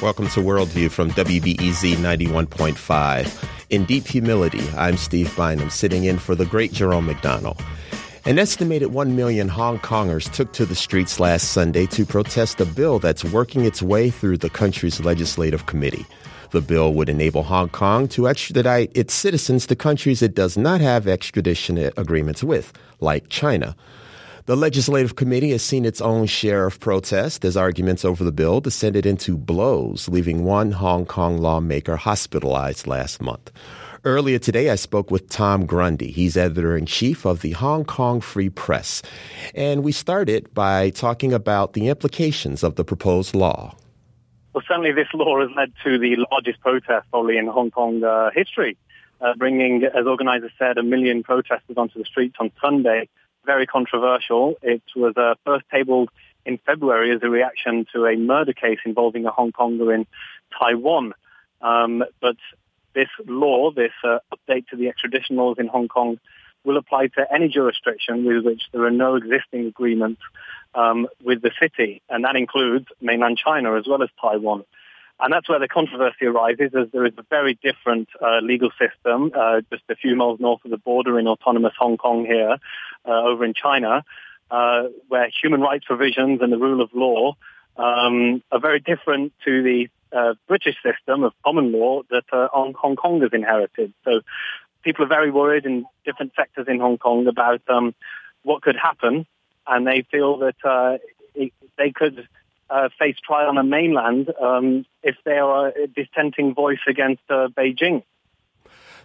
Welcome to Worldview from WBEZ 91.5. In deep humility, I'm Steve Bynum, sitting in for the great Jerome McDonnell. An estimated 1 million Hong Kongers took to the streets last Sunday to protest a bill that's working its way through the country's legislative committee. The bill would enable Hong Kong to extradite its citizens to countries it does not have extradition agreements with, like China. The Legislative Committee has seen its own share of protest as arguments over the bill descended into blows, leaving one Hong Kong lawmaker hospitalized last month. Earlier today, I spoke with Tom Grundy. He's editor in chief of the Hong Kong Free Press. And we started by talking about the implications of the proposed law. Well, certainly this law has led to the largest protest probably in Hong Kong uh, history, uh, bringing, as organizers said, a million protesters onto the streets on Sunday very controversial. It was uh, first tabled in February as a reaction to a murder case involving a Hong Konger in Taiwan. Um, but this law, this uh, update to the extradition laws in Hong Kong, will apply to any jurisdiction with which there are no existing agreements um, with the city, and that includes mainland China as well as Taiwan. And that's where the controversy arises, as there is a very different uh, legal system uh, just a few miles north of the border in autonomous Hong Kong here, uh, over in China, uh, where human rights provisions and the rule of law um, are very different to the uh, British system of common law that uh, Hong Kong has inherited. So people are very worried in different sectors in Hong Kong about um, what could happen, and they feel that it, they could uh, face trial on the mainland um, if they are a dissenting voice against uh, Beijing.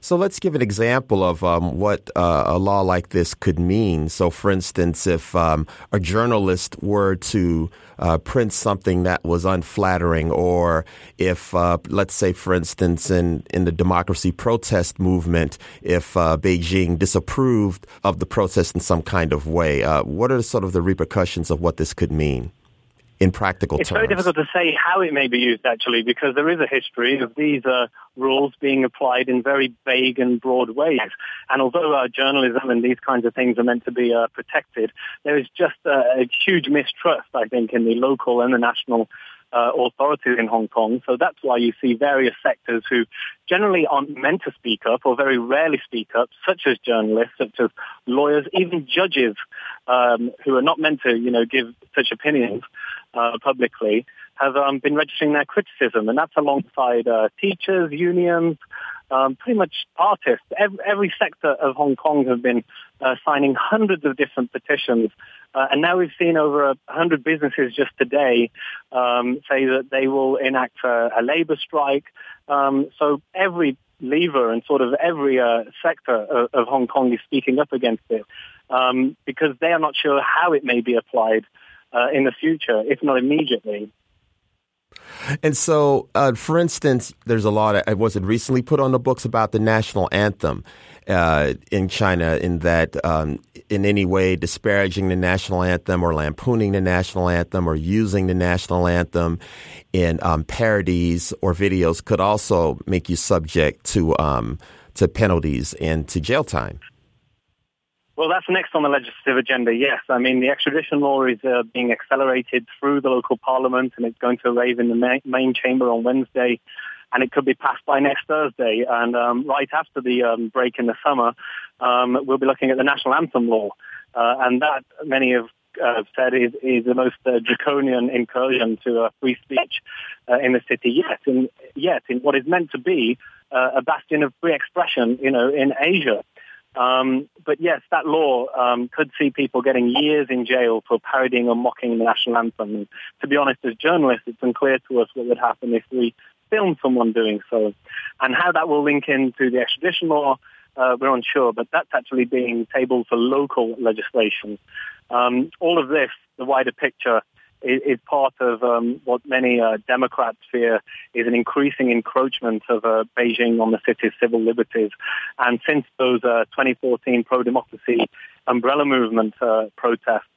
So let's give an example of um, what uh, a law like this could mean. So, for instance, if um, a journalist were to uh, print something that was unflattering, or if, uh, let's say, for instance, in, in the democracy protest movement, if uh, Beijing disapproved of the protest in some kind of way, uh, what are sort of the repercussions of what this could mean? In practical it's terms? very difficult to say how it may be used actually because there is a history of these uh, rules being applied in very vague and broad ways. And although uh, journalism and these kinds of things are meant to be uh, protected, there is just a huge mistrust, I think, in the local and the national uh, authorities in Hong Kong. So that's why you see various sectors who generally aren't meant to speak up or very rarely speak up, such as journalists, such as lawyers, even judges um, who are not meant to, you know, give such opinions uh, publicly, have um, been registering their criticism, and that's alongside uh, teachers, unions, um, pretty much artists. Every, every, sector of Hong Kong have been uh, signing hundreds of different petitions. Uh, and now we've seen over hundred businesses just today um, say that they will enact a, a labor strike. Um, so every lever and sort of every uh, sector of, of, Hong Kong is speaking up against it um, because they are not sure how it may be applied uh, in the future, if not immediately. And so, uh, for instance, there's a lot. Of, was it recently put on the books about the national anthem uh, in China? In that, um, in any way, disparaging the national anthem or lampooning the national anthem or using the national anthem in um, parodies or videos could also make you subject to um, to penalties and to jail time. Well, that's next on the legislative agenda, yes. I mean, the extradition law is uh, being accelerated through the local parliament and it's going to arrive in the main chamber on Wednesday and it could be passed by next Thursday. And um, right after the um, break in the summer, um, we'll be looking at the national anthem law. Uh, and that, many have uh, said, is, is the most uh, draconian incursion to free speech uh, in the city yet. And yet, in what is meant to be uh, a bastion of free expression, you know, in Asia. Um, but yes, that law um, could see people getting years in jail for parodying or mocking the national anthem. And to be honest, as journalists, it's unclear to us what would happen if we filmed someone doing so. And how that will link into the extradition law, uh, we're unsure, but that's actually being tabled for local legislation. Um, all of this, the wider picture, is, is part of um, what many uh, Democrats fear is an increasing encroachment of uh, Beijing on the city's civil liberties. And since those uh, 2014 pro-democracy umbrella movement uh, protests,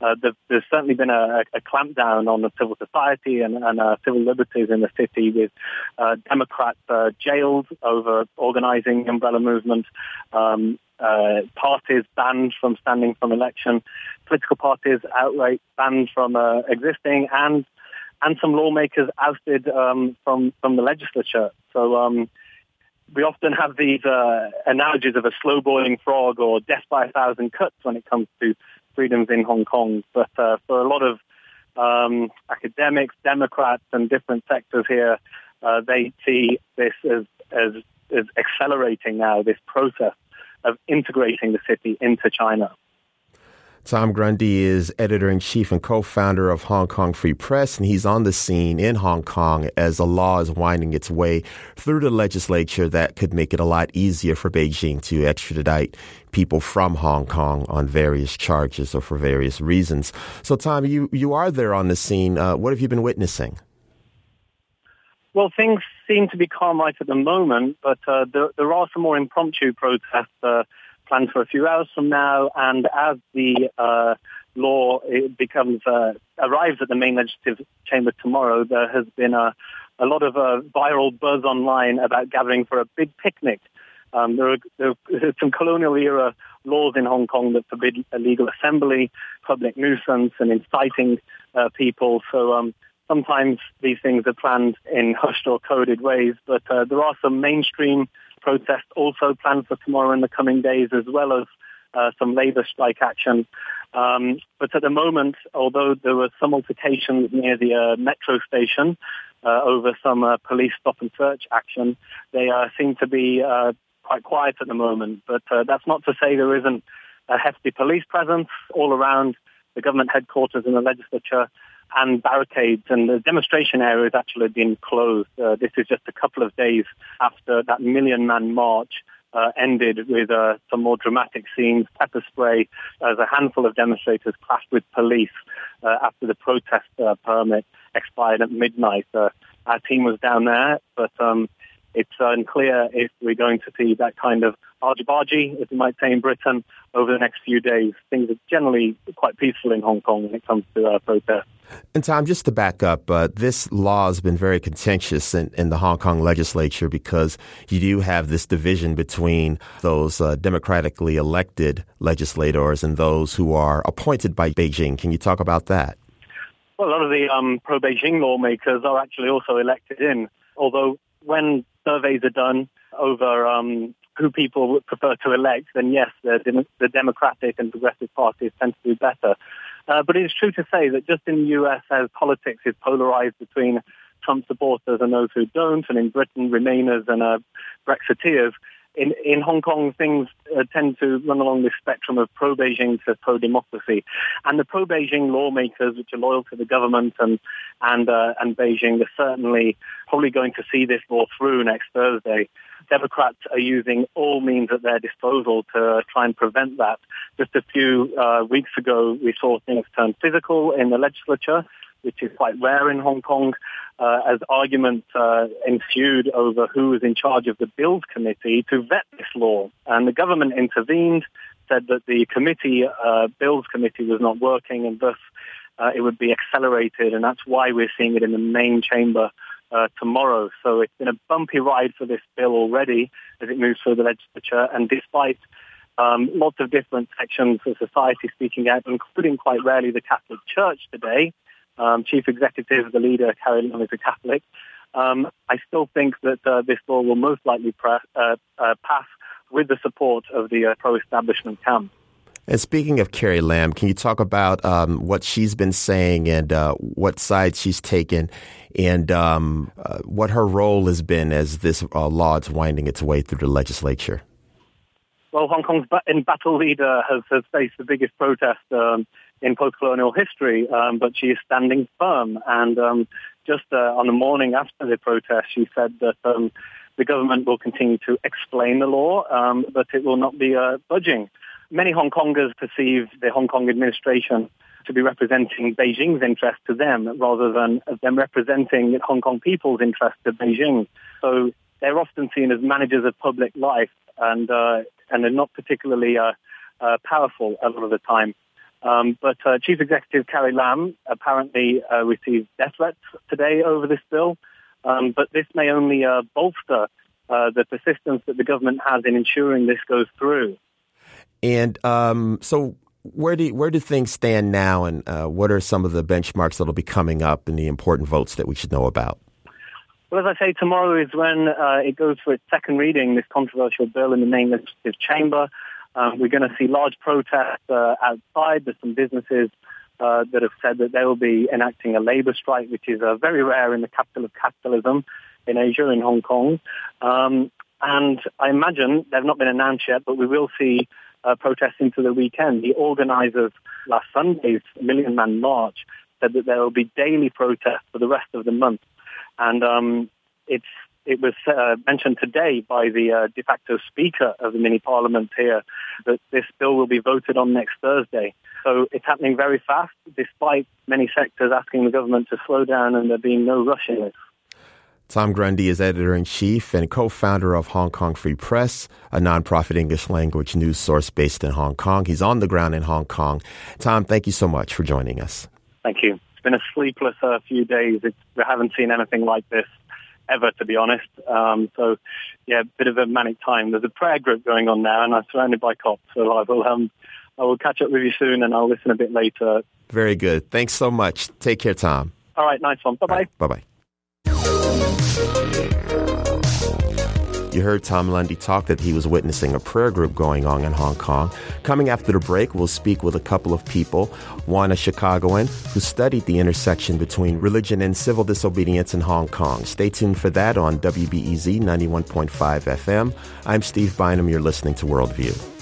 uh, there's certainly been a, a, clampdown on the civil society and, and uh, civil liberties in the city with uh, Democrats uh, jailed over organizing umbrella movement, um, uh, parties banned from standing from election, political parties outright banned from uh, existing, and and some lawmakers ousted um, from from the legislature. So um, we often have these uh, analogies of a slow boiling frog or death by a thousand cuts when it comes to freedoms in Hong Kong. But uh, for a lot of um, academics, Democrats, and different sectors here, uh, they see this as, as, as accelerating now, this process of integrating the city into China. Tom Grundy is editor in chief and co founder of Hong Kong Free Press, and he's on the scene in Hong Kong as a law is winding its way through the legislature that could make it a lot easier for Beijing to extradite people from Hong Kong on various charges or for various reasons. So, Tom, you, you are there on the scene. Uh, what have you been witnessing? Well, things seem to be calm right at the moment, but uh, there, there, are some more impromptu protests. Uh, planned for a few hours from now. And as the uh, law becomes uh, arrives at the main legislative chamber tomorrow, there has been a, a lot of uh, viral buzz online about gathering for a big picnic. Um, there, are, there, are, some colonial era laws in Hong Kong that forbid illegal assembly, public nuisance, and inciting uh, people. So um, sometimes these things are planned in hushed or coded ways, but uh, there are some mainstream protests also planned for tomorrow and the coming days, as well as uh, some labour strike action. Um, but at the moment, although there were some altercations near the uh, metro station uh, over some uh, police stop and search action, they uh, seem to be uh, quite quiet at the moment. But that's not to say there isn't a hefty police presence all around the government headquarters and the legislature and barricades, and the demonstration area has actually been closed. Uh, this is just a couple of days after that million-man march uh, ended with uh, some more dramatic scenes, pepper spray, as a handful of demonstrators clashed with police uh, after the protest uh, permit expired at midnight. Uh, our team was down there, but um, it's unclear if we're going to see that kind of argy-bargy, as you might say in Britain, over the next few days. Things are generally quite peaceful in Hong Kong when it comes to uh, protests. And Tom, just to back up, uh, this law has been very contentious in, in, the Hong Kong legislature because you do have this division between those uh, democratically elected legislators and those who are appointed by Beijing. Can you talk about that? Well, a lot of the um, pro-Beijing lawmakers are actually also elected in, although when surveys are done over um, who people would prefer to elect, then yes, the, the Democratic and Progressive parties tend to do better. Uh, but it is true to say that just in the US, as politics is polarized between Trump supporters and those who don't, and in Britain, Remainers and uh, Brexiteers, in, in Hong Kong, things uh, tend to run along this spectrum of pro-Beijing to pro-democracy. And the pro-Beijing lawmakers, which are loyal to the government and, and, uh, and Beijing, are certainly probably going to see this law through next Thursday. Democrats are using all means at their disposal to try and prevent that. Just a few uh, weeks ago, we saw things turn physical in the legislature, which is quite rare in Hong Kong, uh, as arguments uh, ensued over who was in charge of the Bills Committee to vet this law. And the government intervened, said that the committee, uh, Bills Committee, was not working, and thus uh, it would be accelerated, and that's why we're seeing it in the main chamber uh, tomorrow. So it's been a bumpy ride for this bill already as it moves through the legislature. And despite um, lots of different sections of society speaking out, including quite rarely the Catholic Church today, um, Chief Executive, the leader, Carrie Lam, is a Catholic. Um, I still think that uh, this law will most likely pre- uh, uh, pass with the support of the uh, pro-establishment camp. And speaking of Carrie Lam, can you talk about um, what she's been saying and uh, what side she's taken and um, uh, what her role has been as this uh, law is winding its way through the legislature? Well, Hong Kong's in battle leader has, has faced the biggest protest um, in post-colonial history, um, but she is standing firm. And um, just uh, on the morning after the protest, she said that um, the government will continue to explain the law, um, but it will not be uh, budging many Hong Kongers perceive the Hong Kong administration to be representing Beijing's interest to them rather than them representing Hong Kong people's interest to Beijing. So they're often seen as managers of public life and, uh, and they're not particularly uh, uh, powerful a lot of the time. Um, but uh, Chief Executive Carrie Lam apparently uh, received death threats today over this bill. Um, but this may only uh, bolster the persistence that the government has in ensuring this goes through. And um, so where do where do things stand now, and uh, what are some of the benchmarks that will be coming up and the important votes that we should know about? Well, as I say, tomorrow is when uh, it goes for its second reading, this controversial bill in the main legislative chamber. Um, we're going to see large protests uh, outside. There's some businesses uh, that have said that they will be enacting a labor strike, which is uh, very rare in the capital of capitalism in Asia, in Hong Kong. Um, and I imagine they've not been announced yet, but we will see uh, protests into the weekend. The organizers last Sunday's Million Man March said that there will be daily protests for the rest of the month. And um, it's it was uh, mentioned today by the uh, de facto speaker of the mini parliament here that this bill will be voted on next Thursday. So it's happening very fast, despite many sectors asking the government to slow down and there being no rush in it. Tom Grundy is editor in chief and co founder of Hong Kong Free Press, a nonprofit English language news source based in Hong Kong. He's on the ground in Hong Kong. Tom, thank you so much for joining us. Thank you It's been a sleepless uh, few days. It's, we haven't seen anything like this ever, to be honest. Um, so, yeah, a bit of a manic time. There's a prayer group going on now, and I'm surrounded by cops. So I will, um, I will catch up with you soon, and I'll listen a bit later. Very good. Thanks so much. Take care, Tom. All right, nice one. Bye bye. Right, bye bye. You heard Tom Grundy talk that he was witnessing a prayer group going on in Hong Kong. Coming after the break, we'll speak with a couple of people. One, a Chicagoan who studied the intersection between religion and civil disobedience in Hong Kong. Stay tuned for that on WBEZ 91.5 FM. I'm Steve Bynum. You're listening to Worldview.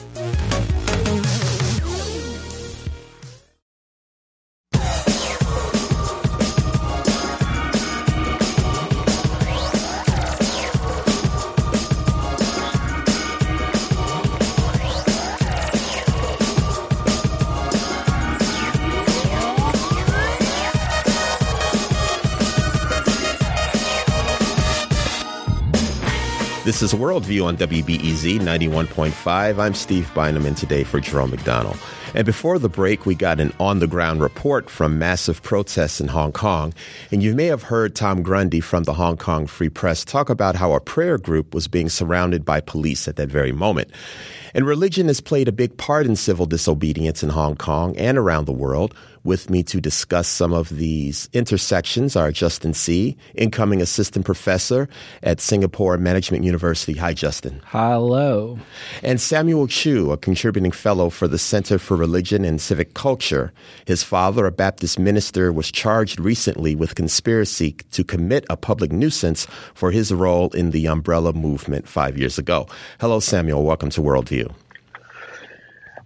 This is Worldview on WBEZ 91.5. I'm Steve Bynum in today for Jerome McDonnell. And before the break, we got an on the ground report from massive protests in Hong Kong. And you may have heard Tom Grundy from the Hong Kong Free Press talk about how a prayer group was being surrounded by police at that very moment. And religion has played a big part in civil disobedience in Hong Kong and around the world. With me to discuss some of these intersections are Justin Tse., incoming assistant professor at Singapore Management University. Hi, Justin. Hello. And Samuel Chu, a contributing fellow for the Center for Religion and Civic Culture. His father, a Baptist minister, was charged recently with conspiracy to commit a public nuisance for his role in the umbrella movement five years ago. Hello, Samuel. Welcome to Worldview.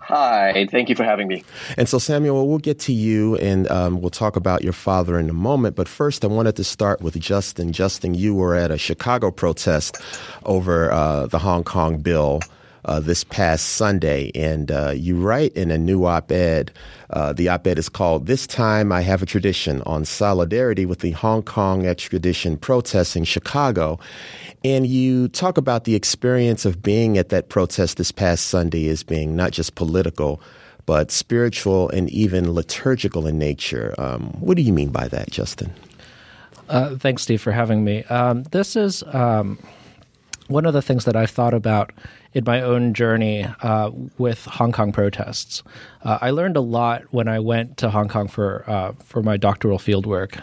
Hi, thank you for having me. And so, Samuel, we'll get to you and um, we'll talk about your father in a moment. But first, I wanted to start with Justin. Justin, you were at a Chicago protest over uh, the Hong Kong bill. Uh, this past Sunday, and uh, you write in a new op ed. Uh, the op ed is called This Time I Have a Tradition on Solidarity with the Hong Kong Extradition Protests in Chicago. And you talk about the experience of being at that protest this past Sunday as being not just political, but spiritual and even liturgical in nature. Um, what do you mean by that, Justin? Uh, thanks, Steve, for having me. Um, this is um, one of the things that I've thought about in my own journey uh, with Hong Kong protests. Uh, I learned a lot when I went to Hong Kong for uh, for my doctoral fieldwork.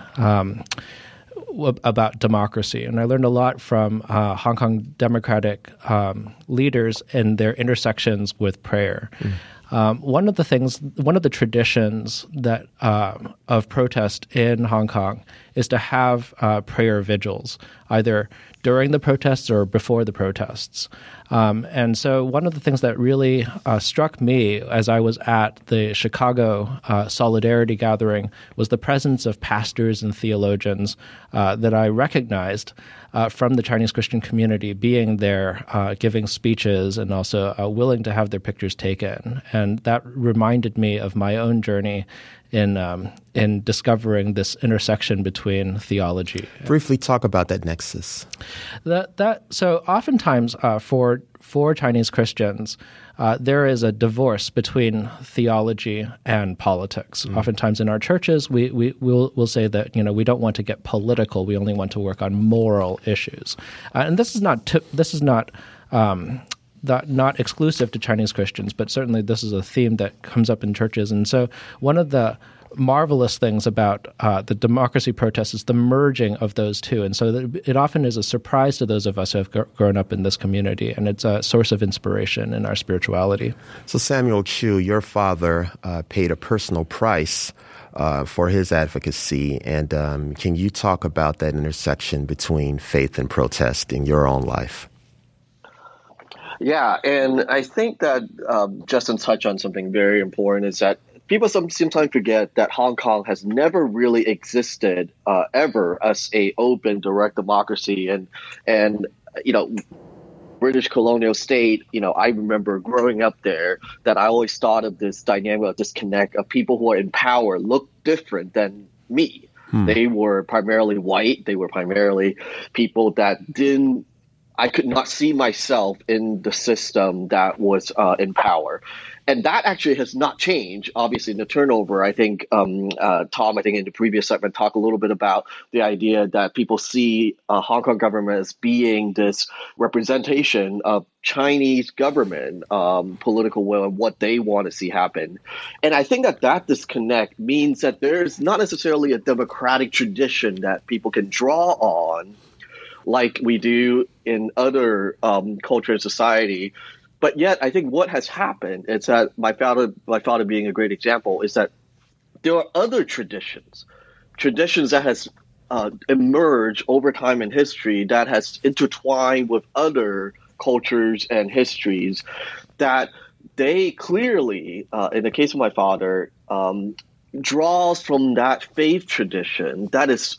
Um, about democracy, and I learned a lot from uh, Hong Kong democratic um, leaders and their intersections with prayer. Mm. Um, one of the things, one of the traditions that uh, of protest in Hong Kong is to have uh, prayer vigils, either during the protests or before the protests. Um, and so, one of the things that really uh, struck me as I was at the Chicago uh, Solidarity Gathering was the presence of pastors and theologians uh, that I recognized uh, from the Chinese Christian community being there, uh, giving speeches, and also uh, willing to have their pictures taken. And that reminded me of my own journey in um, in discovering this intersection between theology. Briefly talk about that nexus. That that so oftentimes uh, for for Chinese Christians. Uh, there is a divorce between theology and politics. Mm. Oftentimes in our churches, we, we will will say that you know we don't want to get political. We only want to work on moral issues. Uh, and this is not t- this is not um, not, not exclusive to Chinese Christians, but certainly this is a theme that comes up in churches. And so one of the marvelous things about uh, the democracy protests is the merging of those two. And so it often is a surprise to those of us who have gr- grown up in this community, and it's a source of inspiration in our spirituality. So, Samuel Chu, your father uh, paid a personal price. Uh, for his advocacy, and um, can you talk about that intersection between faith and protest in your own life? Yeah, and I think that um, Justin touched on something very important is that people sometimes forget that Hong Kong has never really existed uh, ever as a open, direct democracy, and and you know. British colonial state, you know, I remember growing up there that I always thought of this dynamic of disconnect of people who are in power look different than me. Hmm. They were primarily white. They were primarily people that didn't I could not see myself in the system that was uh, in power. And that actually has not changed. Obviously, in the turnover, I think um, uh, Tom, I think in the previous segment, talked a little bit about the idea that people see uh, Hong Kong government as being this representation of Chinese government um, political will and what they want to see happen. And I think that that disconnect means that there's not necessarily a democratic tradition that people can draw on like we do in other um, culture and society. But yet, I think what has happened is that my father, my father being a great example, is that there are other traditions, traditions that has uh, emerged over time in history that has intertwined with other cultures and histories that they clearly, uh, in the case of my father, um, draws from that faith tradition that is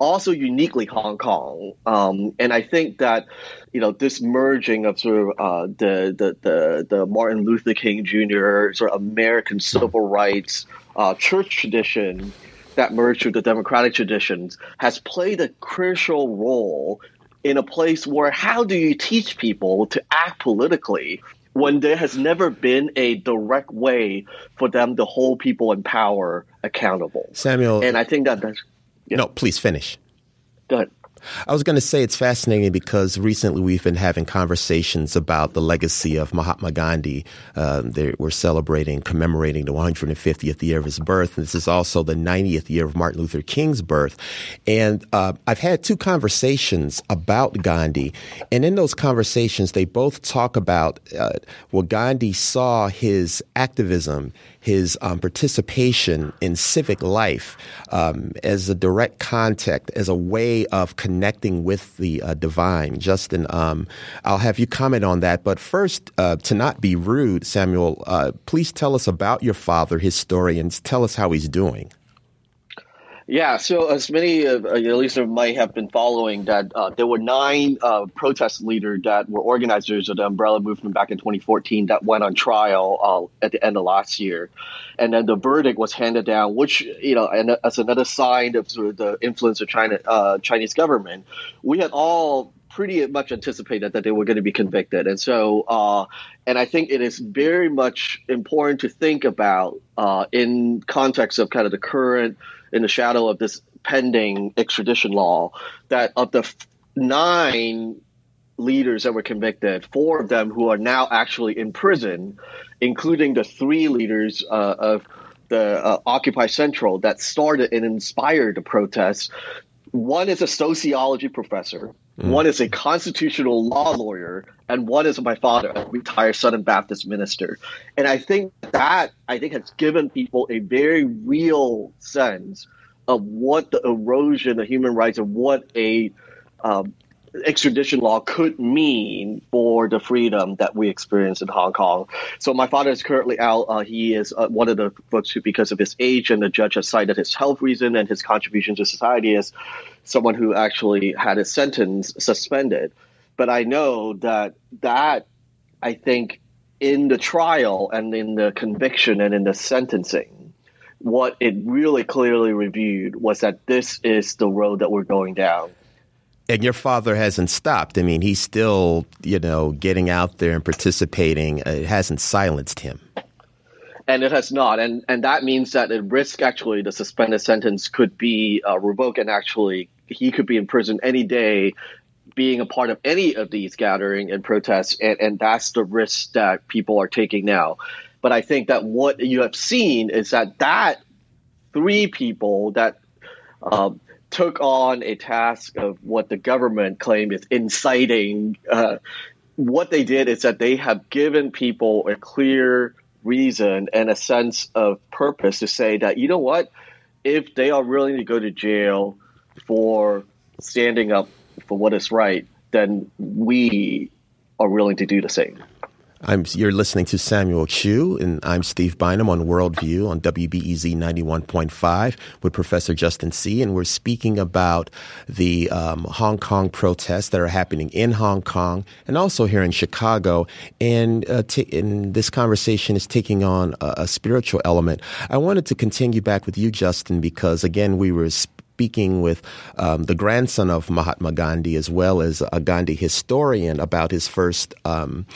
also uniquely Hong Kong. Um, and I think that you know this merging of sort of uh, the, the the the Martin Luther King Jr. sort of American civil rights uh, church tradition that merged with the democratic traditions has played a crucial role in a place where how do you teach people to act politically when there has never been a direct way for them to hold people in power accountable. Samuel, and I think that that's yeah. No, please finish. Go ahead. I was going to say it's fascinating because recently we've been having conversations about the legacy of Mahatma Gandhi. Um, we're celebrating, commemorating the 150th year of his birth. And this is also the 90th year of Martin Luther King's birth. And uh, I've had two conversations about Gandhi. And in those conversations, they both talk about uh, well, Gandhi saw his activism his um, participation in civic life um, as a direct contact, as a way of connecting with the uh, divine. Justin, um, I'll have you comment on that. But first, uh, to not be rude, Samuel, uh, please tell us about your father, his story, and tell us how he's doing. Yeah, so as many of uh, at least might have been following that uh, there were nine uh, protest leaders that were organizers of the Umbrella Movement back in 2014 that went on trial uh, at the end of last year, and then the verdict was handed down, which you know, and as another sign of sort of the influence of China, uh, Chinese government, we had all pretty much anticipated that they were going to be convicted, and so uh, and I think it is very much important to think about uh, in context of kind of the current in the shadow of this pending extradition law that of the nine leaders that were convicted, four of them who are now actually in prison, including the three leaders uh, of the uh, Occupy Central that started and inspired the protests. One is a sociology professor, mm. one is a constitutional law lawyer, and one is my father, a retired Southern Baptist minister. And I think that I think has given people a very real sense of what the erosion of human rights and what a um, extradition law could mean for the freedom that we experience in Hong Kong. So my father is currently out. Uh, he is uh, one of the folks who, because of his age, and the judge has cited his health reason and his contribution to society as someone who actually had his sentence suspended. But I know that that I think in the trial and in the conviction and in the sentencing, what it really clearly reviewed was that this is the road that we're going down. And your father hasn't stopped. I mean, he's still, you know, getting out there and participating. It hasn't silenced him. And it has not. And and that means that it risk actually the suspended sentence could be uh, revoked and actually he could be in prison any day being a part of any of these gathering and protests, and, and that's the risk that people are taking now. But I think that what you have seen is that that three people that um, took on a task of what the government claimed is inciting. Uh, what they did is that they have given people a clear reason and a sense of purpose to say that you know what, if they are willing to go to jail for standing up for what is right, then we are willing to do the same. I'm, you're listening to Samuel Chu, and I'm Steve Bynum on Worldview on WBEZ 91.5 with Professor Justin Tse. and we're speaking about the um, Hong Kong protests that are happening in Hong Kong and also here in Chicago. And, uh, t- and this conversation is taking on a, a spiritual element. I wanted to continue back with you, Justin, because again, we were speaking with um, the grandson of Mahatma Gandhi as well as a Gandhi historian about his first um,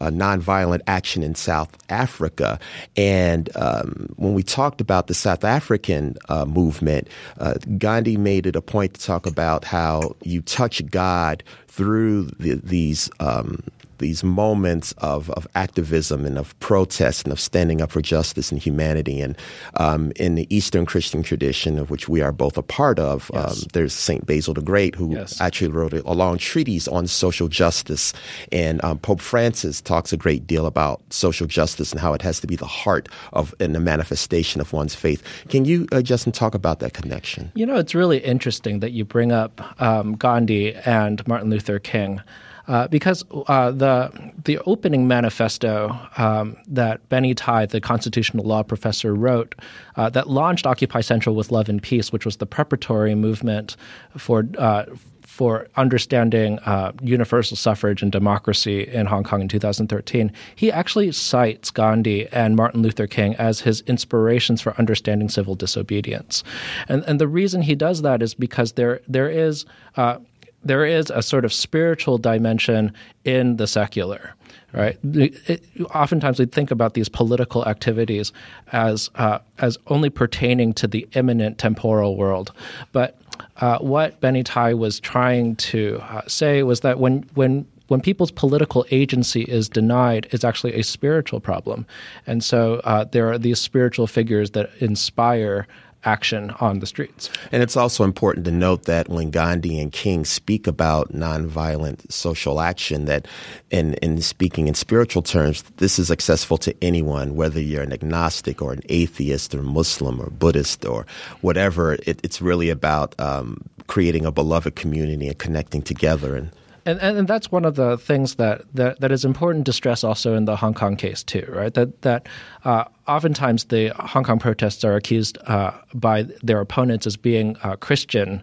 uh, nonviolent action in South Africa. And um, when we talked about the South African uh, movement, uh, Gandhi made it a point to talk about how you touch God through the, these um, these moments of, of activism and of protest and of standing up for justice and humanity. And um, in the Eastern Christian tradition, of which we are both a part of, um, yes. um, there's St. Basil the Great, who yes. actually wrote a, long treatise on social justice. And um, Pope Francis talks a great deal about social justice and how it has to be the heart of and the manifestation of one's faith. Can you, uh, Justin, talk about that connection? You know, it's really interesting that you bring up um, Gandhi and Martin Luther King. Uh, because uh, the the opening manifesto um, that Benny Tai, the constitutional law professor, wrote uh, that launched Occupy Central with Love and Peace, which was the preparatory movement for uh, for understanding uh, universal suffrage and democracy in Hong Kong in 2013, he actually cites Gandhi and Martin Luther King as his inspirations for understanding civil disobedience. And, and the reason he does that is because there there is uh, there is a sort of spiritual dimension in the secular right? It, oftentimes we think about these political activities as uh, as only pertaining to the imminent temporal world, but uh, what Benny Tai was trying to uh, say was that when when when people's political agency is denied, it's actually a spiritual problem, and so uh, there are these spiritual figures that inspire action on the streets. And it's also important to note that when Gandhi and King speak about nonviolent social action, that in, in speaking in spiritual terms, this is accessible to anyone, whether you're an agnostic or an atheist or Muslim or Buddhist or whatever. It, it's really about um, creating a beloved community and connecting together and and, and that's one of the things that, that, that is important to stress also in the Hong Kong case too, right? That that uh, oftentimes the Hong Kong protests are accused uh, by their opponents as being uh, Christian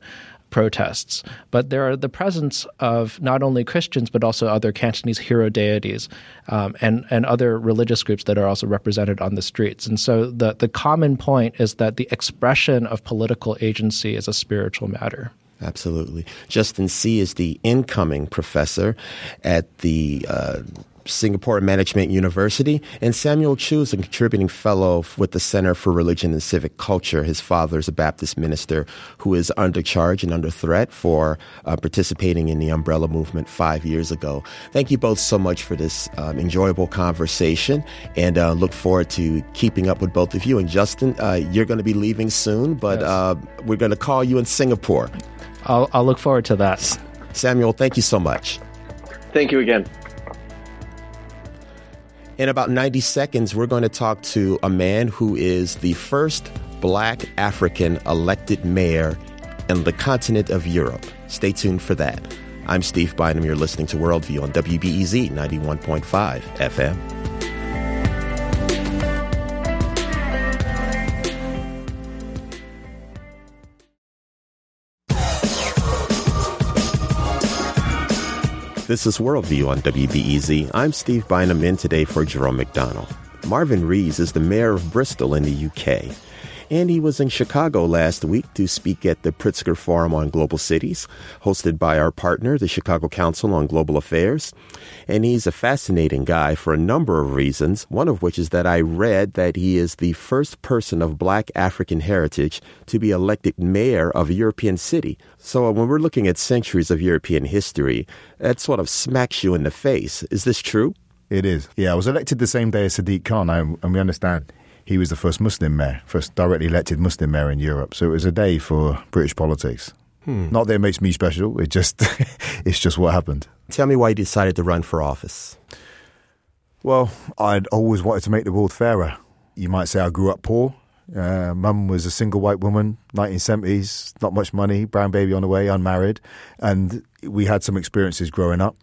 protests, but there are the presence of not only Christians but also other Cantonese hero deities um, and and other religious groups that are also represented on the streets. And so the the common point is that the expression of political agency is a spiritual matter. Absolutely. Justin Tse is the incoming professor at the uh, Singapore Management University, and Samuel Chu is a contributing fellow with the Center for Religion and Civic Culture. His father is a Baptist minister who is under charge and under threat for uh, participating in the umbrella movement five years ago. Thank you both so much for this um, enjoyable conversation, and uh, look forward to keeping up with both of you. And Justin, uh, you're going to be leaving soon, but yes. Uh, we're going to call you in Singapore. I'll, I'll look forward to that. Samuel, thank you so much. Thank you again. In about 90 seconds, we're going to talk to a man who is the first black African elected mayor in the continent of Europe. Stay tuned for that. I'm Steve Bynum. You're listening to Worldview on WBEZ 91.5 FM. This is Worldview on WBEZ. I'm Steve Bynum in today for Jerome McDonnell. Marvin Rees is the mayor of Bristol in the UK. And he was in Chicago last week to speak at the Pritzker Forum on Global Cities, hosted by our partner, the Chicago Council on Global Affairs. And he's a fascinating guy for a number of reasons, one of which is that I read that he is the first person of black African heritage to be elected mayor of a European city. So uh, when we're looking at centuries of European history, that sort of smacks you in the face. Is this true? It is. Yeah, I was elected the same day as Sadiq Khan, and we understand he was the first Muslim mayor, first directly elected Muslim mayor in Europe. So it was a day for British politics. Hmm. Not that it makes me special. It just it's just what happened. Tell me why you decided to run for office. Well, I'd always wanted to make the world fairer. You might say I grew up poor. Uh, Mum was a single white woman, 1970s, not much money, brown baby on the way, unmarried, and we had some experiences growing up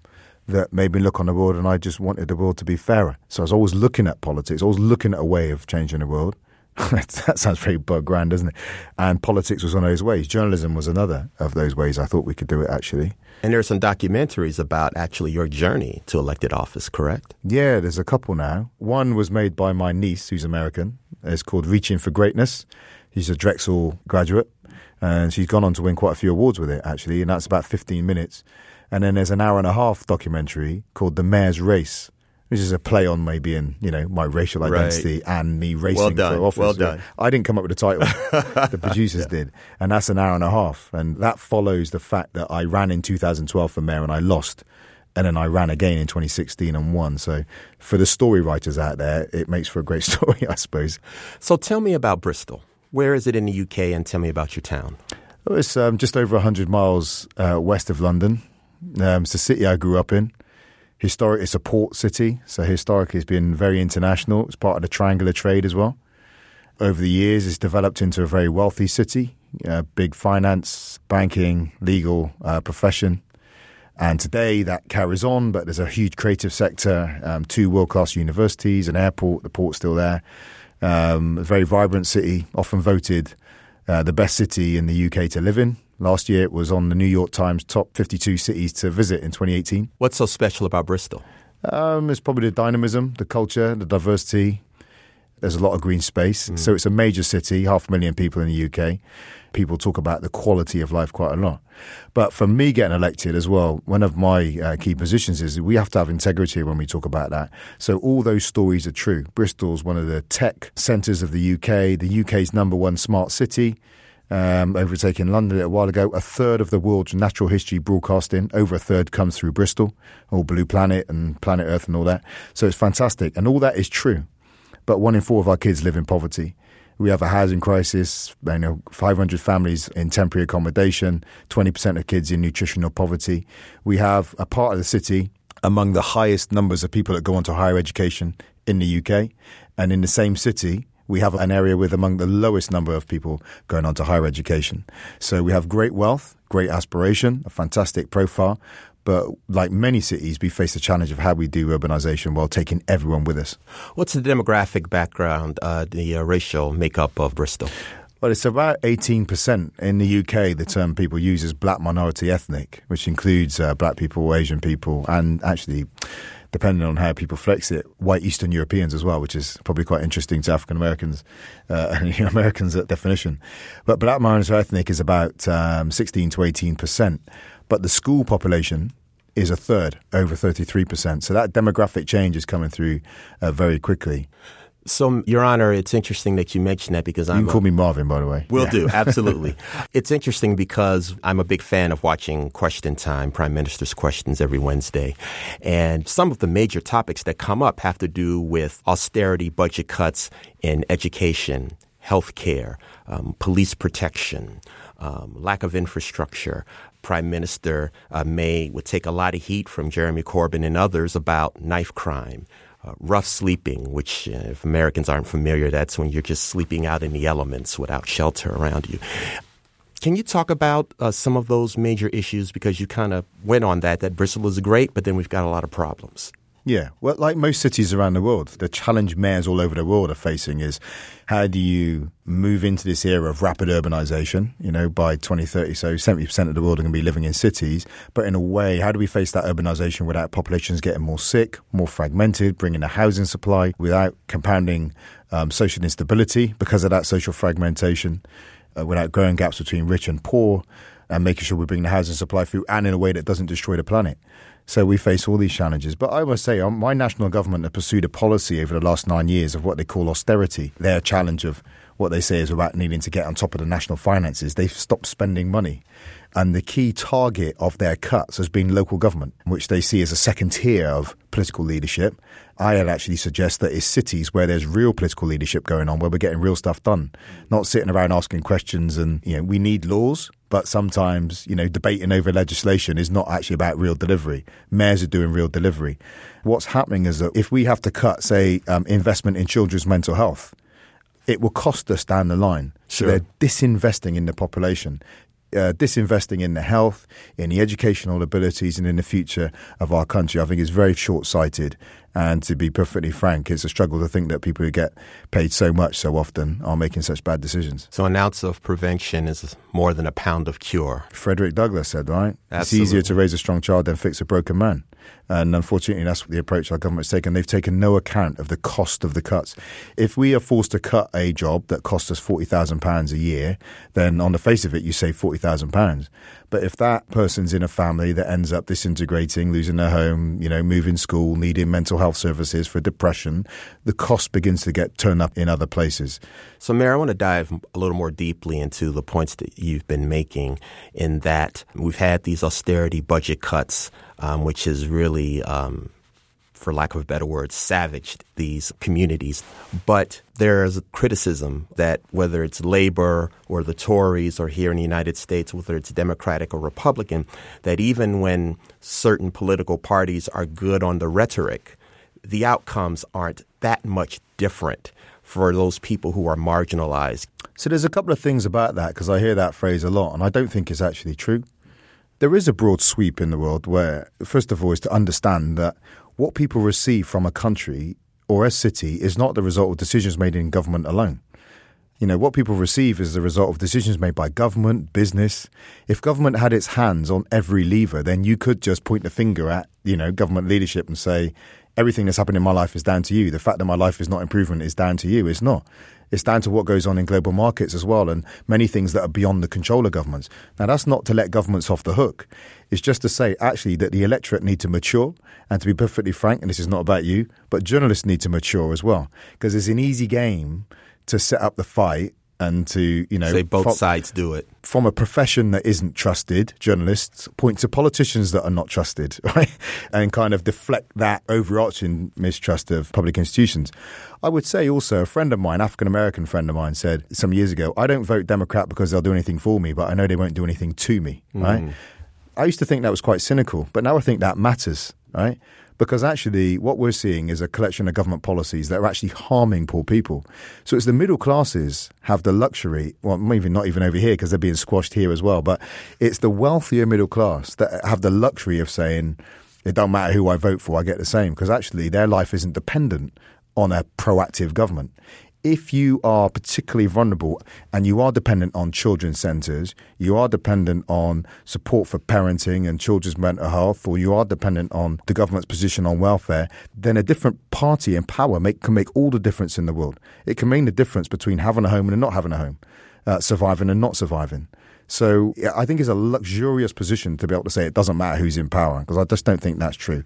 that made me look on the world, and I just wanted the world to be fairer. So I was always looking at politics, always looking at a way of changing the world. that sounds very grand, doesn't it? And politics was one of those ways. Journalism was another of those ways I thought we could do it, actually. And there are some documentaries about actually your journey to elected office, correct? Yeah, there's a couple now. One was made by my niece, who's American. It's called Reaching for Greatness. She's a Drexel graduate, and she's gone on to win quite a few awards with it, actually, and that's about 15 minutes. And then there's an hour and a half documentary called The Mayor's Race, which is a play on maybe in you know my racial identity right. and me racing well done. for office. Well done. I didn't come up with the title; the producers yeah. did, and that's an hour and a half. And that follows the fact that I ran in 2012 for mayor and I lost, and then I ran again in 2016 and won. So for the story writers out there, it makes for a great story, I suppose. So tell me about Bristol. Where is it in the UK, and tell me about your town. Oh, it's um, just over 100 miles uh, west of London. Um, it's a city I grew up in. Historic, it's a port city, so historically it's been very international. It's part of the triangular trade as well. Over the years, it's developed into a very wealthy city, uh, big finance, banking, legal uh, profession. And today that carries on, but there's a huge creative sector, um, two world class universities, an airport, the port's still there. Um, a very vibrant city, often voted uh, the best city in the UK to live in. Last year, it was on the New York Times top 52 cities to visit in 2018. What's so special about Bristol? Um, it's probably the dynamism, the culture, the diversity. There's a lot of green space. Mm. So it's a major city, half a million people in the UK. People talk about the quality of life quite a lot. But for me getting elected as well, one of my uh, key positions is we have to have integrity when we talk about that. So all those stories are true. Bristol's one of the tech centres of the UK, the UK's number one smart city um, overtaking London a while ago. A third of the world's natural history broadcasting, over a third comes through Bristol, all Blue Planet and Planet Earth and all that. So it's fantastic. And all that is true. But one in four of our kids live in poverty. We have a housing crisis, you know, 500 families in temporary accommodation, 20% of kids in nutritional poverty. We have a part of the city among the highest numbers of people that go on to higher education in the UK. And in the same city, we have an area with among the lowest number of people going on to higher education. So we have great wealth, great aspiration, a fantastic profile. But like many cities, we face the challenge of how we do urbanization while taking everyone with us. What's the demographic background, uh, the uh, racial makeup of Bristol? Well, it's about 18% in the UK. The term people use is black minority ethnic, which includes uh, black people, Asian people, and actually depending on how people flex it, white Eastern Europeans as well, which is probably quite interesting to African Americans uh, and Americans at definition. But black minority ethnic is about um, 16 to 18 percent, but the school population is a third, over 33 percent. So that demographic change is coming through uh, very quickly. So, Your Honor, it's interesting that you mentioned that because I'm. You can call me Marvin, by the way. Will yeah. do, absolutely. it's interesting because I'm a big fan of watching Question Time, Prime Minister's Questions every Wednesday. And some of the major topics that come up have to do with austerity, budget cuts in education, health care, um, police protection, um, lack of infrastructure. Prime Minister uh, May would take a lot of heat from Jeremy Corbyn and others about knife crime uh, rough sleeping, which, uh, if Americans aren't familiar, that's when you're just sleeping out in the elements without shelter around you. Can you talk about uh, some of those major issues? Because you kind of went on that, that Bristol is great, but then we've got a lot of problems. Yeah, well, like most cities around the world, the challenge mayors all over the world are facing is how do you move into this era of rapid urbanization? You know, by 2030, so 70% of the world are going to be living in cities. But in a way, how do we face that urbanization without populations getting more sick, more fragmented, bringing the housing supply without compounding um, social instability because of that social fragmentation, uh, without growing gaps between rich and poor, and making sure we bring the housing supply through and in a way that doesn't destroy the planet? So we face all these challenges. But I must say, um, my national government have pursued a policy over the last nine years of what they call austerity. Their challenge of what they say is about needing to get on top of the national finances. They've stopped spending money. And the key target of their cuts has been local government, which they see as a second tier of political leadership. I'd actually suggest that it's cities where there's real political leadership going on, where we're getting real stuff done, not sitting around asking questions. And, you know, we need laws, but sometimes, you know, debating over legislation is not actually about real delivery. Mayors are doing real delivery. What's happening is that if we have to cut, say, um, investment in children's mental health, it will cost us down the line. So they're disinvesting in the population uh, disinvesting in the health, in the educational abilities, and in the future of our country, I think is very short sighted. And to be perfectly frank, it's a struggle to think that people who get paid so much so often are making such bad decisions. So, an ounce of prevention is more than a pound of cure. Frederick Douglass said, right? Absolutely. It's easier to raise a strong child than fix a broken man. And unfortunately, that's the approach our government's taken. They've taken no account of the cost of the cuts. If we are forced to cut a job that costs us £40,000 a year, then on the face of it, you save £40,000. But if that person's in a family that ends up disintegrating, losing their home, you know, moving school, needing mental health services for depression, the cost begins to get turned up in other places. So, Mayor, I want to dive a little more deeply into the points that you've been making in that we've had these austerity budget cuts, um, which is really um, for lack of a better word, savaged these communities. But there's criticism that whether it's labor or the Tories or here in the United States, whether it's Democratic or Republican, that even when certain political parties are good on the rhetoric, the outcomes aren't that much different for those people who are marginalized. So there's a couple of things about that because I hear that phrase a lot and I don't think it's actually true. There is a broad sweep in the world where, first of all, is to understand that what people receive from a country or a city is not the result of decisions made in government alone. You know, what people receive is the result of decisions made by government, business. If government had its hands on every lever, then you could just point the finger at, you know, government leadership and say, everything that's happened in my life is down to you. The fact that my life is not improving is down to you. It's not. It's down to what goes on in global markets as well and many things that are beyond the control of governments. Now, that's not to let governments off the hook. It's just to say, actually, that the electorate need to mature. And to be perfectly frank, and this is not about you, but journalists need to mature as well. Because it's an easy game to set up the fight and to you know say both sides do it. from a profession that isn't trusted journalists point to politicians that are not trusted right and kind of deflect that overarching mistrust of public institutions. I would say also a friend of mine african american friend of mine said some years ago i don't vote democrat because they'll do anything for me but i know they won't do anything to me right? Mm. i used to think that was quite cynical but now i think that matters right because actually what we're seeing is a collection of government policies that are actually harming poor people. So it's the middle classes have the luxury, well, maybe not even over here because they're being squashed here as well, but it's the wealthier middle class that have the luxury of saying, it don't matter who I vote for, I get the same, because actually their life isn't dependent on a proactive government if you are particularly vulnerable and you are dependent on children's centres, you are dependent on support for parenting and children's mental health, or you are dependent on the government's position on welfare, then a different party in power make, can make all the difference in the world. It can mean the difference between having a home and not having a home, uh, surviving and not surviving. So I think it's a luxurious position to be able to say it doesn't matter who's in power, because I just don't think that's true.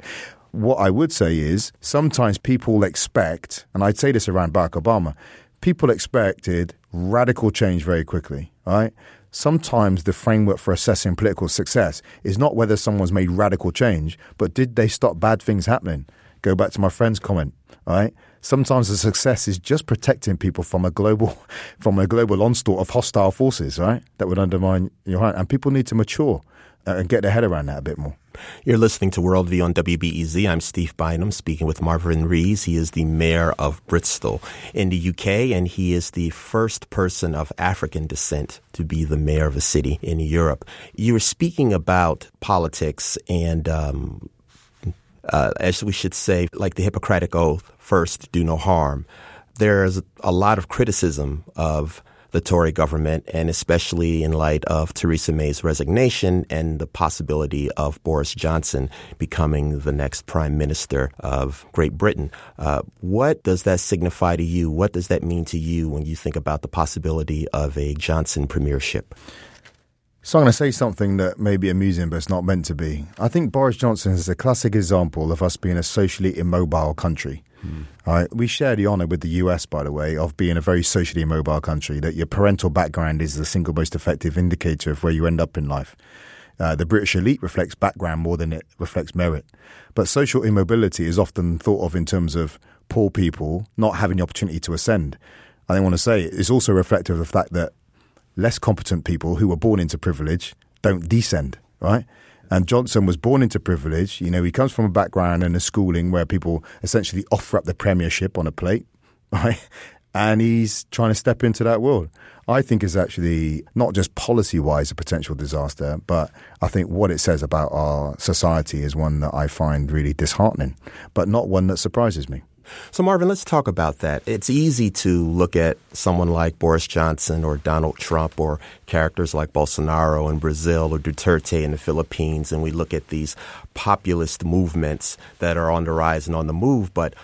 What I would say is sometimes people expect, and I'd say this around Barack Obama, people expected radical change very quickly, right? Sometimes the framework for assessing political success is not whether someone's made radical change, but did they stop bad things happening? Go back to my friend's comment, right? Sometimes the success is just protecting people from a global, from a global onslaught of hostile forces, right? That would undermine your hand. And people need to mature uh, get their head around that a bit more. You're listening to Worldview on WBEZ. I'm Steve Bynum speaking with Marvin Rees. He is the mayor of Bristol in the UK, and he is the first person of African descent to be the mayor of a city in Europe. You were speaking about politics and um, uh, as we should say, like the Hippocratic Oath, first, do no harm. There's a lot of criticism of the Tory government, and especially in light of Theresa May's resignation and the possibility of Boris Johnson becoming the next prime minister of Great Britain. Uh, what does that signify to you? What does that mean to you when you think about the possibility of a Johnson premiership? So I'm going to say something that may be amusing, but it's not meant to be. I think Boris Johnson is a classic example of us being a socially immobile country. Mm. We share the honour with the US, by the way, of being a very socially mobile country, that your parental background is the single most effective indicator of where you end up in life. Uh, the British elite reflects background more than it reflects merit. But social immobility is often thought of in terms of poor people not having the opportunity to ascend. I want to say it's also reflective of the fact that less competent people who were born into privilege don't descend, right? And Johnson was born into privilege. You know, he comes from a background and a schooling where people essentially offer up the premiership on a plate, right? And he's trying to step into that world. I think is actually not just policy wise a potential disaster, but I think what it says about our society is one that I find really disheartening, but not one that surprises me. So, Marvin, let's talk about that. It's easy to look at someone like Boris Johnson or Donald Trump or characters like Bolsonaro in Brazil or Duterte in the Philippines, and we look at these populist movements that are on the rise and on the move. But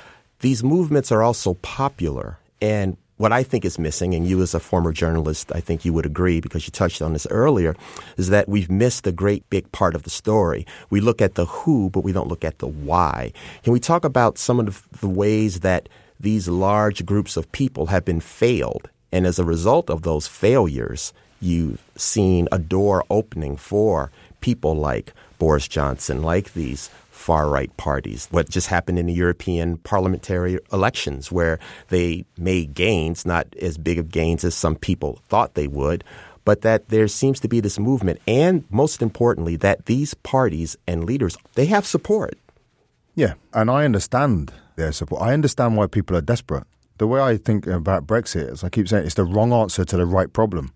these movements are also popular. And what I think is missing, and you as a former journalist, I think you would agree because you touched on this earlier, is that we've missed a great big part of the story. We look at the who, but we don't look at the why. Can we talk about some of the ways that these large groups of people have been failed? And as a result of those failures, you've seen a door opening for people like Boris Johnson, like these far right parties. What just happened in the European parliamentary elections, where they made gains, not as big of gains as some people thought they would, but that there seems to be this movement. And most importantly, that these parties and leaders, they have support. Yeah, and I understand their support. I understand why people are desperate. The way I think about Brexit is I keep saying it's the wrong answer to the right problem,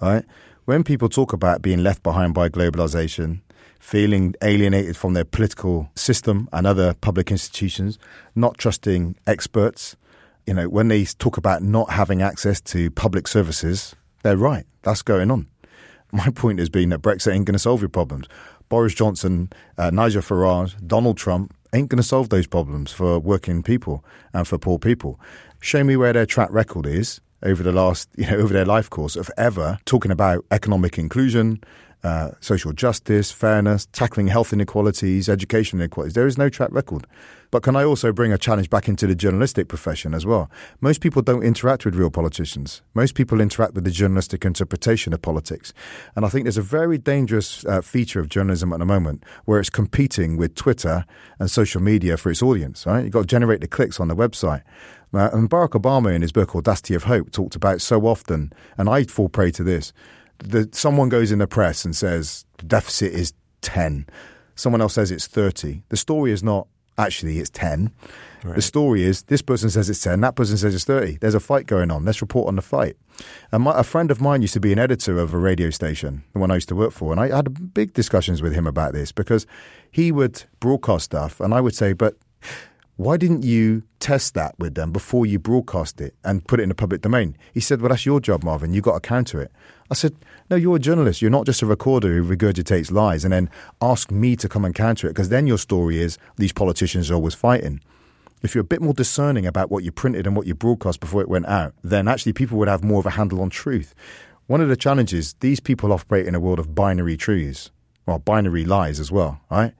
right? When people talk about being left behind by globalization, feeling alienated from their political system and other public institutions, not trusting experts. You know, when they talk about not having access to public services, they're right. That's going on. My point has been that Brexit ain't going to solve your problems. Boris Johnson, uh, Nigel Farage, Donald Trump ain't going to solve those problems for working people and for poor people. Show me where their track record is over the last, you know, over their life course of ever talking about economic inclusion, uh, social justice, fairness, tackling health inequalities, education inequalities. There is no track record. But can I also bring a challenge back into the journalistic profession as well? Most people don't interact with real politicians. Most people interact with the journalistic interpretation of politics. And I think there's a very dangerous uh, feature of journalism at the moment where it's competing with Twitter and social media for its audience, right? You've got to generate the clicks on the website. Uh, and Barack Obama, in his book Audacity of Hope, talked about so often, and I fall prey to this that someone goes in the press and says the deficit is 10. Someone else says it's 30. The story is not actually it's 10. Right. The story is this person says it's 10, that person says it's 30. There's a fight going on. Let's report on the fight. And my, a friend of mine used to be an editor of a radio station, the one I used to work for, and I had big discussions with him about this because he would broadcast stuff, and I would say, but why didn't you test that with them before you broadcast it and put it in the public domain? He said, Well, that's your job, Marvin. You've got to counter it. I said, No, you're a journalist. You're not just a recorder who regurgitates lies and then ask me to come and counter it because then your story is these politicians are always fighting. If you're a bit more discerning about what you printed and what you broadcast before it went out, then actually people would have more of a handle on truth. One of the challenges, these people operate in a world of binary truths, well, binary lies as well, right?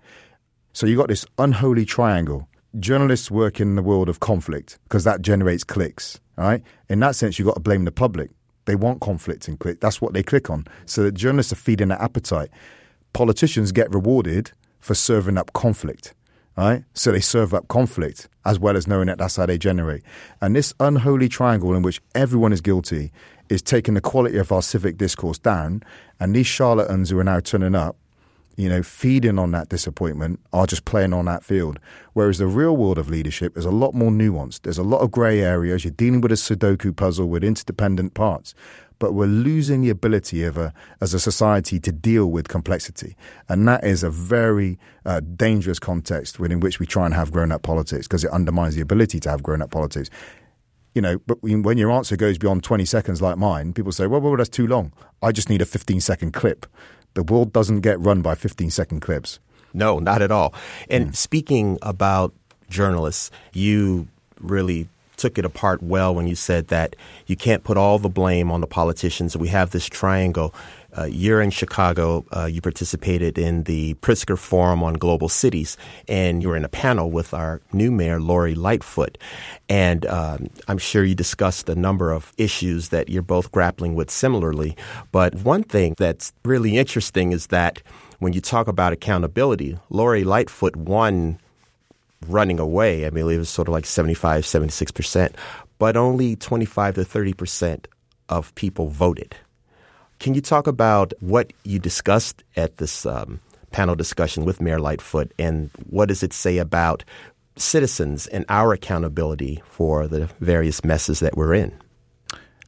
So you've got this unholy triangle journalists work in the world of conflict because that generates clicks, right? In that sense, you've got to blame the public. They want conflict and click. That's what they click on. So the journalists are feeding that appetite. Politicians get rewarded for serving up conflict, right? So they serve up conflict as well as knowing that that's how they generate. And this unholy triangle in which everyone is guilty is taking the quality of our civic discourse down. And these charlatans who are now turning up you know, feeding on that disappointment are just playing on that field. Whereas the real world of leadership is a lot more nuanced. There's a lot of grey areas. You're dealing with a Sudoku puzzle with interdependent parts. but we're losing the ability of a, as a society to deal with complexity. And that is a very uh, dangerous context within which we try and have grown up politics because it undermines the ability to have grown up politics. You know, but when your answer goes beyond 20 seconds like mine, people say, well, well, that's too long. I just need a 15 second clip. The world doesn't get run by 15 second clips. No, not at all. And mm. speaking about journalists, you really took it apart well when you said that you can't put all the blame on the politicians. We have this triangle. Uh, you're in Chicago. Uh, you participated in the Pritzker Forum on Global Cities, and you were in a panel with our new mayor, Lori Lightfoot. And um, I'm sure you discussed a number of issues that you're both grappling with similarly. But one thing that's really interesting is that when you talk about accountability, Lori Lightfoot won running away. I believe it was sort of like 75, 76%, but only 25 to 30% of people voted. Can you talk about what you discussed at this um, panel discussion with Mayor Lightfoot and what does it say about citizens and our accountability for the various messes that we're in?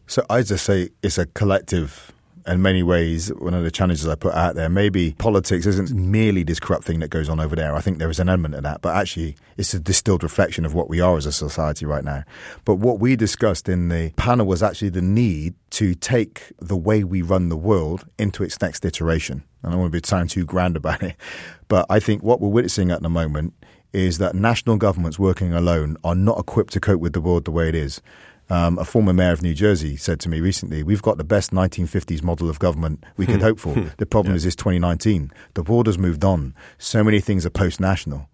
So I just say it's a collective in many ways, one of the challenges I put out there, maybe politics isn't merely this corrupt thing that goes on over there. I think there is an element of that, but actually it's a distilled reflection of what we are as a society right now. But what we discussed in the panel was actually the need to take the way we run the world into its next iteration. And I don't want to be sound too grand about it, but I think what we're witnessing at the moment is that national governments working alone are not equipped to cope with the world the way it is. Um, a former mayor of New Jersey said to me recently, "We've got the best 1950s model of government we could hmm. hope for. the problem yeah. is, it's 2019. The border's moved on. So many things are post-national."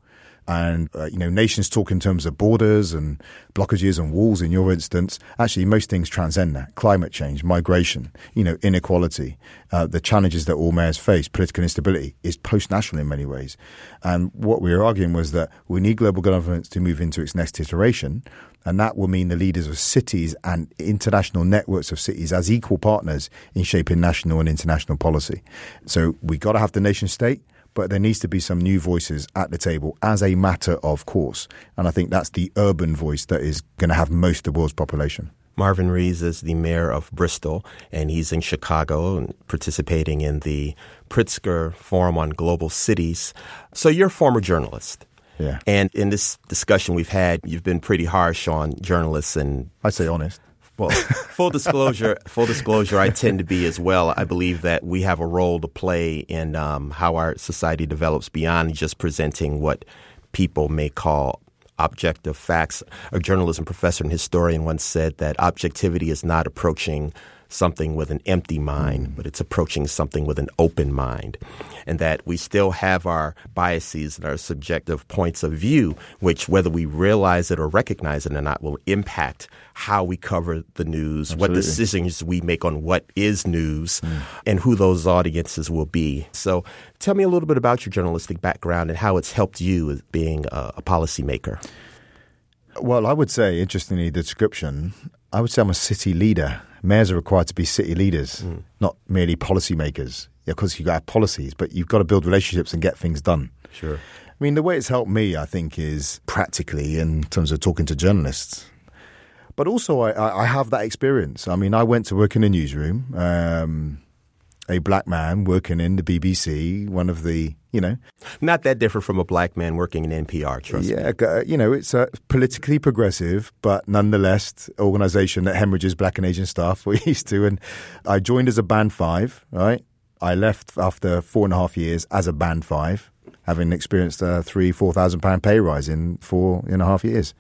And uh, you know nations talk in terms of borders and blockages and walls in your instance. Actually most things transcend that. Climate change migration you know inequality uh, the challenges that all mayors face political instability is post-national in many ways. And what we were arguing was that we need global governance to move into its next iteration and that will mean the leaders of cities and international networks of cities as equal partners in shaping national and international policy. So we've got to have the nation state, but there needs to be some new voices at the table as a matter of course. And I think that's the urban voice that is going to have most of the world's population. Marvin Rees is the mayor of Bristol, and he's in Chicago and participating in the Pritzker Forum on Global Cities. So you're a former journalist. Yeah. And in this discussion we've had, you've been pretty harsh on journalists and I say honest. Well, full disclosure, full disclosure, I tend to be as well. I believe that we have a role to play in um, how our society develops beyond just presenting what people may call objective facts. A journalism professor and historian once said that objectivity is not approaching something with an empty mind, mm. but it's approaching something with an open mind. And that we still have our biases and our subjective points of view, which, whether we realize it or recognize it or not, will impact how we cover the news, Absolutely. what decisions we make on what is news, mm. and who those audiences will be. So, tell me a little bit about your journalistic background and how it's helped you as being a, a policymaker. Well, I would say, interestingly, the description, I would say I'm a city leader mayors are required to be city leaders, mm. not merely policymakers. Yeah, of course, you've got to have policies, but you've got to build relationships and get things done. Sure. I mean, the way it's helped me, I think, is practically in terms of talking to journalists. But also, I, I have that experience. I mean, I went to work in a newsroom. Um, a black man working in the BBC, one of the, you know. Not that different from a black man working in NPR, trust yeah, me. Yeah, uh, you know, it's a politically progressive, but nonetheless, organization that hemorrhages black and Asian staff we're used to. And I joined as a band five, right? I left after four and a half years as a band five, having experienced a three, four thousand pound pay rise in four and a half years.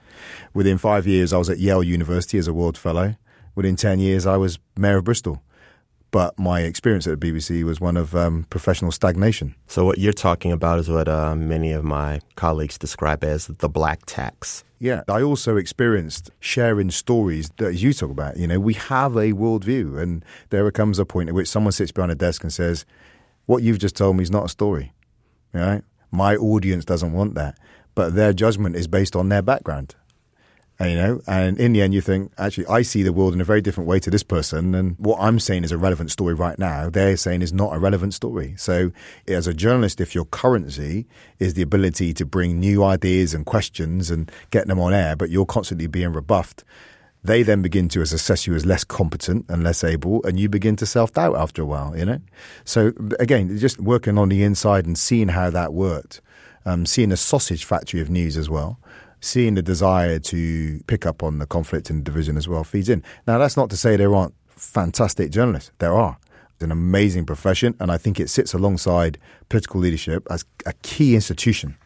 Within five years, I was at Yale University as a World Fellow. Within 10 years, I was Mayor of Bristol but my experience at the BBC was one of um, professional stagnation. So, what you're talking about is what uh, many of my colleagues describe as the black tax. Yeah, I also experienced sharing stories that you talk about. You know, we have a worldview, and there comes a point at which someone sits behind a desk and says, What you've just told me is not a story. Right? My audience doesn't want that. But their judgment is based on their background. And, you know, and in the end, you think, actually, I see the world in a very different way to this person. And what I'm saying is a relevant story right now, they're saying is not a relevant story. So, as a journalist, if your currency is the ability to bring new ideas and questions and get them on air, but you're constantly being rebuffed, They then begin to assess you as less competent and less able, and you begin to self doubt after a while, you know? So, again, just working on the inside and seeing how that worked, um, seeing a sausage factory of news as well, seeing the desire to pick up on the conflict and division as well feeds in. Now, that's not to say there aren't fantastic journalists. There are. It's an amazing profession, and I think it sits alongside political leadership as a key institution.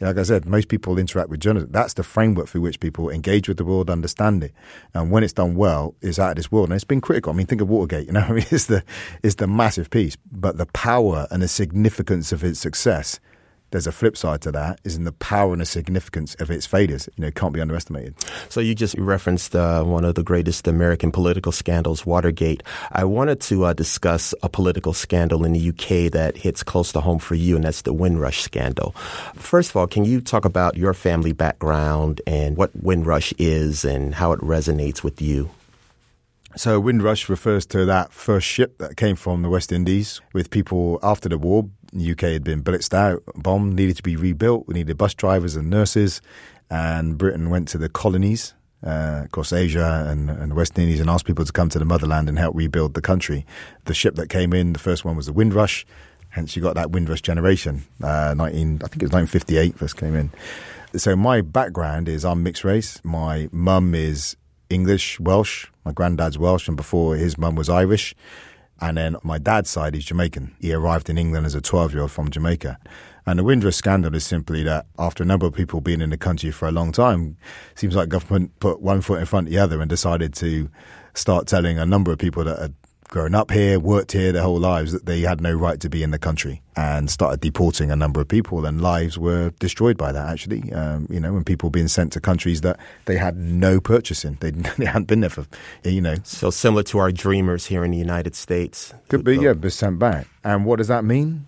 Like I said, most people interact with journalism. That's the framework through which people engage with the world, understand it, and when it's done well, it's out of this world. And it's been critical. I mean, think of Watergate. You know, I mean, it's the it's the massive piece, but the power and the significance of its success there's a flip side to that is in the power and the significance of its failures. You know, it can't be underestimated. So you just referenced uh, one of the greatest American political scandals, Watergate. I wanted to uh, discuss a political scandal in the UK that hits close to home for you, and that's the Windrush scandal. First of all, can you talk about your family background and what Windrush is and how it resonates with you? So Windrush refers to that first ship that came from the West Indies with people after the war UK had been blitzed out, bombed, needed to be rebuilt. We needed bus drivers and nurses. And Britain went to the colonies uh, across Asia and, and West Indies and asked people to come to the motherland and help rebuild the country. The ship that came in, the first one was the Windrush. Hence, you got that Windrush generation. Uh, 19, I think it was 1958 first came in. So my background is I'm mixed race. My mum is English, Welsh. My granddad's Welsh, and before his mum was Irish. And then my dad's side is Jamaican. He arrived in England as a 12 year old from Jamaica. And the Windrush scandal is simply that after a number of people being in the country for a long time, seems like government put one foot in front of the other and decided to start telling a number of people that had grown up here, worked here their whole lives, that they had no right to be in the country and started deporting a number of people and lives were destroyed by that actually. Um, you know, when people being sent to countries that they had no purchase in. They, they hadn't been there for, you know. So similar to our dreamers here in the United States. Could be, yeah, but sent back. And what does that mean?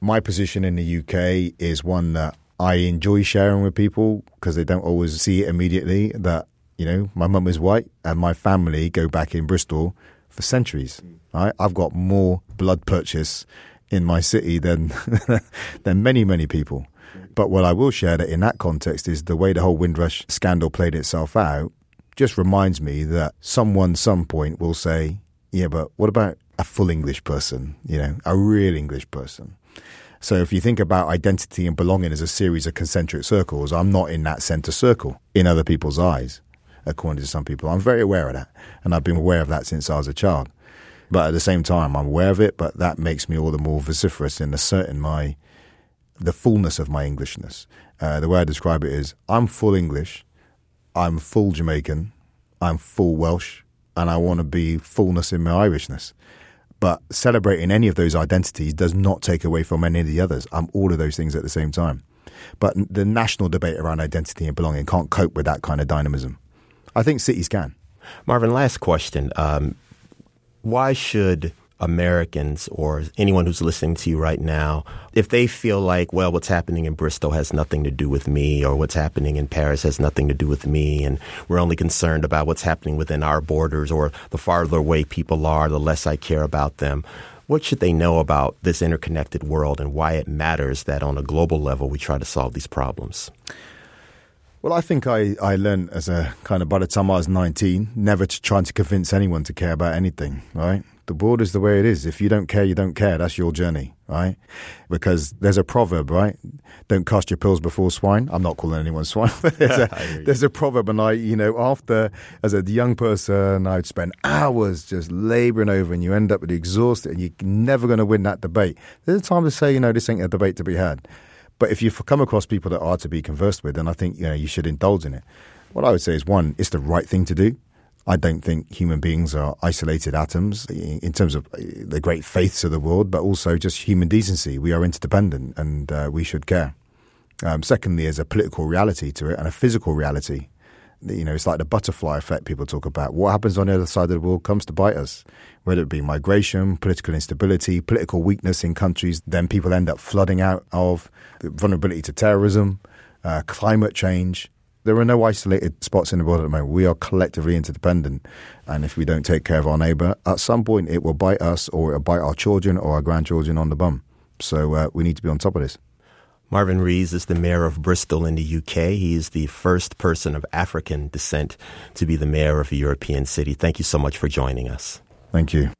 My position in the UK is one that I enjoy sharing with people because they don't always see it immediately that, you know, my mum is white and my family go back in Bristol for centuries. Right? I've got more blood purchase in my city than than many many people. But what I will share that in that context is the way the whole Windrush scandal played itself out just reminds me that someone some point will say, "Yeah, but what about a full English person? You know, a real English person." So if you think about identity and belonging as a series of concentric circles, I'm not in that center circle in other people's eyes according to some people. I'm very aware of that, and I've been aware of that since I was a child. But at the same time, I'm aware of it, but that makes me all the more vociferous in asserting my the fullness of my Englishness. Uh, the way I describe it is I'm full English, I'm full Jamaican, I'm full Welsh, and I want to be fullness in my Irishness. But celebrating any of those identities does not take away from any of the others. I'm all of those things at the same time. But the national debate around identity and belonging can't cope with that kind of dynamism. I think cities can. Marvin, last question. Um, why should Americans or anyone who's listening to you right now, if they feel like, well, what's happening in Bristol has nothing to do with me, or what's happening in Paris has nothing to do with me, and we're only concerned about what's happening within our borders, or the farther away people are, the less I care about them. What should they know about this interconnected world and why it matters that on a global level we try to solve these problems? Well, I think I, I learned as a kind of by the time I was 19, never to try to convince anyone to care about anything, right? The world is the way it is. If you don't care, you don't care. That's your journey, right? Because there's a proverb, right? Don't cast your pearls before swine. I'm not calling anyone swine, but there's a, there's a proverb. And I, you know, after, as a young person, I'd spend hours just laboring over and you end up with exhausted and you're never going to win that debate. There's a time to say, you know, this ain't a debate to be had. But if you come across people that are to be conversed with, then I think you know you should indulge in it. What I would say is one, it's the right thing to do. I don't think human beings are isolated atoms in terms of uh, the great faiths of the world, but also just human decency. We are interdependent and uh, we should care. Um, secondly, there's a political reality to it and a physical reality you know, it's like the butterfly effect people talk about. What happens on the other side of the world comes to bite us, whether it be migration, political instability, political weakness in countries. Then people end up flooding out of vulnerability to terrorism, uh, climate change. There are no isolated spots in the world at the moment. We are collectively interdependent. And if we don't take care of our neighbor, at some point it will bite us or it will bite our children or our grandchildren on the bum. So uh, we need to be on top of this. Marvin Rees is the mayor of Bristol in the UK. He is the first person of African descent to be the mayor of a European city. Thank you so much for joining us. Thank you.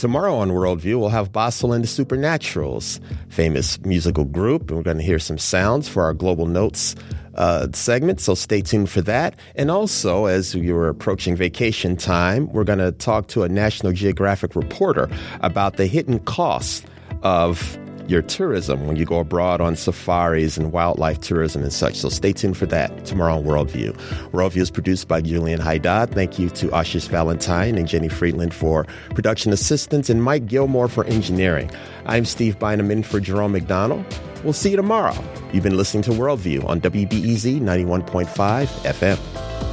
Tomorrow on Worldview, we'll have Bassel and the Supernaturals, famous musical group, and we're going to hear some sounds for our Global Notes uh, segment. So stay tuned for that. And also, as you're approaching vacation time, we're going to talk to a National Geographic reporter about the hidden costs of your tourism when you go abroad on safaris and wildlife tourism and such. So stay tuned for that tomorrow on Worldview. Worldview is produced by Julian Hayda. Thank you to Ashish Valentine and Jenny Friedland for production assistance and Mike Gilmore for engineering. I'm Steve Bynum in for Jerome McDonnell. We'll see you tomorrow. You've been listening to Worldview on WBEZ 91.5 FM.